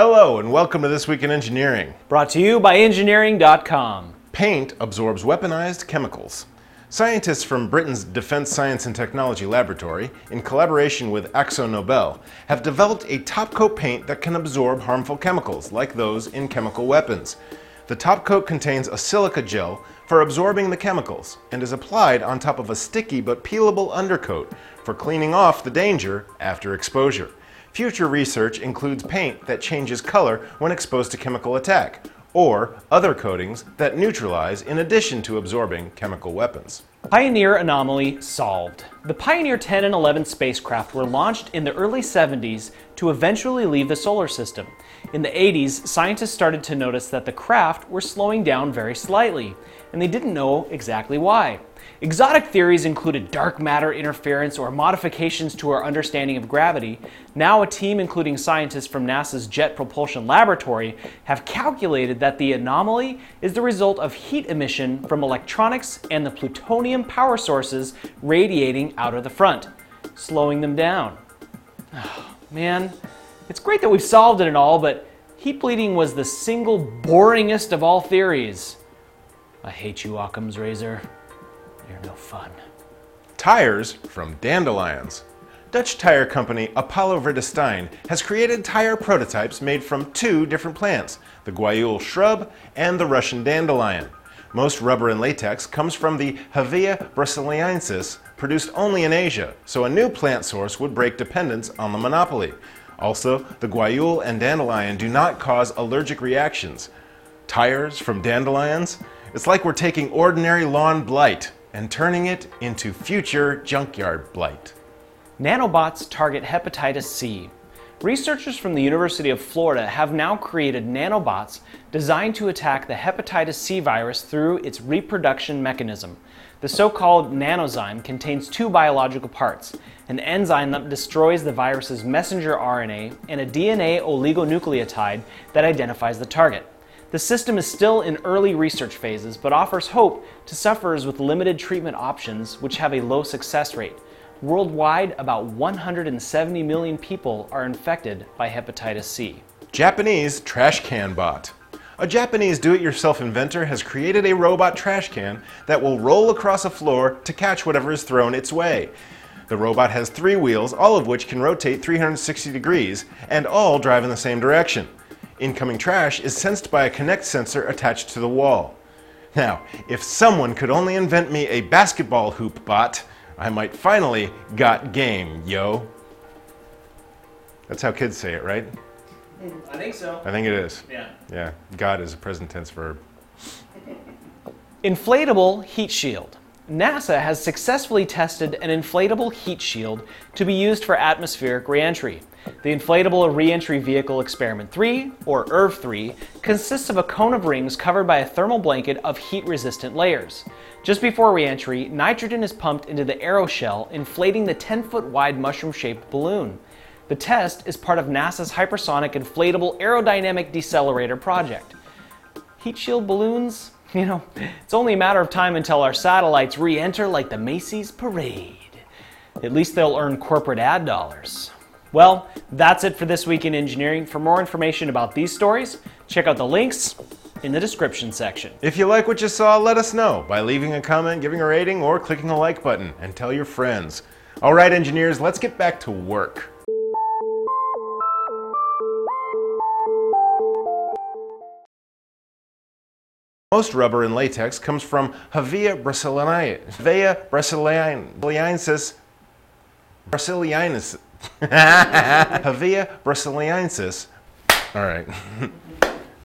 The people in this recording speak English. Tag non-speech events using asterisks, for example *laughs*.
Hello, and welcome to This Week in Engineering. Brought to you by Engineering.com. Paint absorbs weaponized chemicals. Scientists from Britain's Defence Science and Technology Laboratory, in collaboration with AkzoNobel, have developed a top coat paint that can absorb harmful chemicals, like those in chemical weapons. The top coat contains a silica gel for absorbing the chemicals and is applied on top of a sticky but peelable undercoat for cleaning off the danger after exposure. Future research includes paint that changes color when exposed to chemical attack, or other coatings that neutralize in addition to absorbing chemical weapons. Pioneer anomaly solved. The Pioneer 10 and 11 spacecraft were launched in the early 70s to eventually leave the solar system. In the 80s, scientists started to notice that the craft were slowing down very slightly, and they didn't know exactly why. Exotic theories included dark matter interference or modifications to our understanding of gravity. Now, a team including scientists from NASA's Jet Propulsion Laboratory have calculated that the anomaly is the result of heat emission from electronics and the plutonium power sources radiating out of the front, slowing them down. Oh, *sighs* man, it's great that we've solved it and all, but heat bleeding was the single boringest of all theories. I hate you, Occam's razor. You're no fun. Tires from dandelions. Dutch tire company Apollo Vredestein has created tire prototypes made from two different plants, the guayule shrub and the Russian dandelion. Most rubber and latex comes from the Hevea brasiliensis, produced only in Asia, so a new plant source would break dependence on the monopoly. Also, the guayule and dandelion do not cause allergic reactions. Tires from dandelions? It's like we're taking ordinary lawn blight and turning it into future junkyard blight. Nanobots target hepatitis C. Researchers from the University of Florida have now created nanobots designed to attack the hepatitis C virus through its reproduction mechanism. The so called nanozyme contains two biological parts an enzyme that destroys the virus's messenger RNA and a DNA oligonucleotide that identifies the target. The system is still in early research phases, but offers hope to sufferers with limited treatment options which have a low success rate. Worldwide, about 170 million people are infected by hepatitis C. Japanese trash can bot. A Japanese do it yourself inventor has created a robot trash can that will roll across a floor to catch whatever is thrown its way. The robot has three wheels, all of which can rotate 360 degrees, and all drive in the same direction. Incoming trash is sensed by a Kinect sensor attached to the wall. Now, if someone could only invent me a basketball hoop bot, I might finally got game, yo. That's how kids say it, right? I think so. I think it is. Yeah. Yeah, God is a present tense verb. Inflatable heat shield. NASA has successfully tested an inflatable heat shield to be used for atmospheric reentry. The Inflatable Reentry Vehicle Experiment 3, or IRV-3, consists of a cone of rings covered by a thermal blanket of heat-resistant layers. Just before reentry, nitrogen is pumped into the aeroshell, inflating the 10-foot wide mushroom-shaped balloon. The test is part of NASA's Hypersonic Inflatable Aerodynamic Decelerator project. Heat shield balloons? *laughs* You know, it's only a matter of time until our satellites re enter like the Macy's parade. At least they'll earn corporate ad dollars. Well, that's it for this week in engineering. For more information about these stories, check out the links in the description section. If you like what you saw, let us know by leaving a comment, giving a rating, or clicking the like button, and tell your friends. All right, engineers, let's get back to work. Most rubber and latex comes from Hevea brasiliensis. Brasiliensis. Hevea *laughs* brasiliensis. All right. *laughs*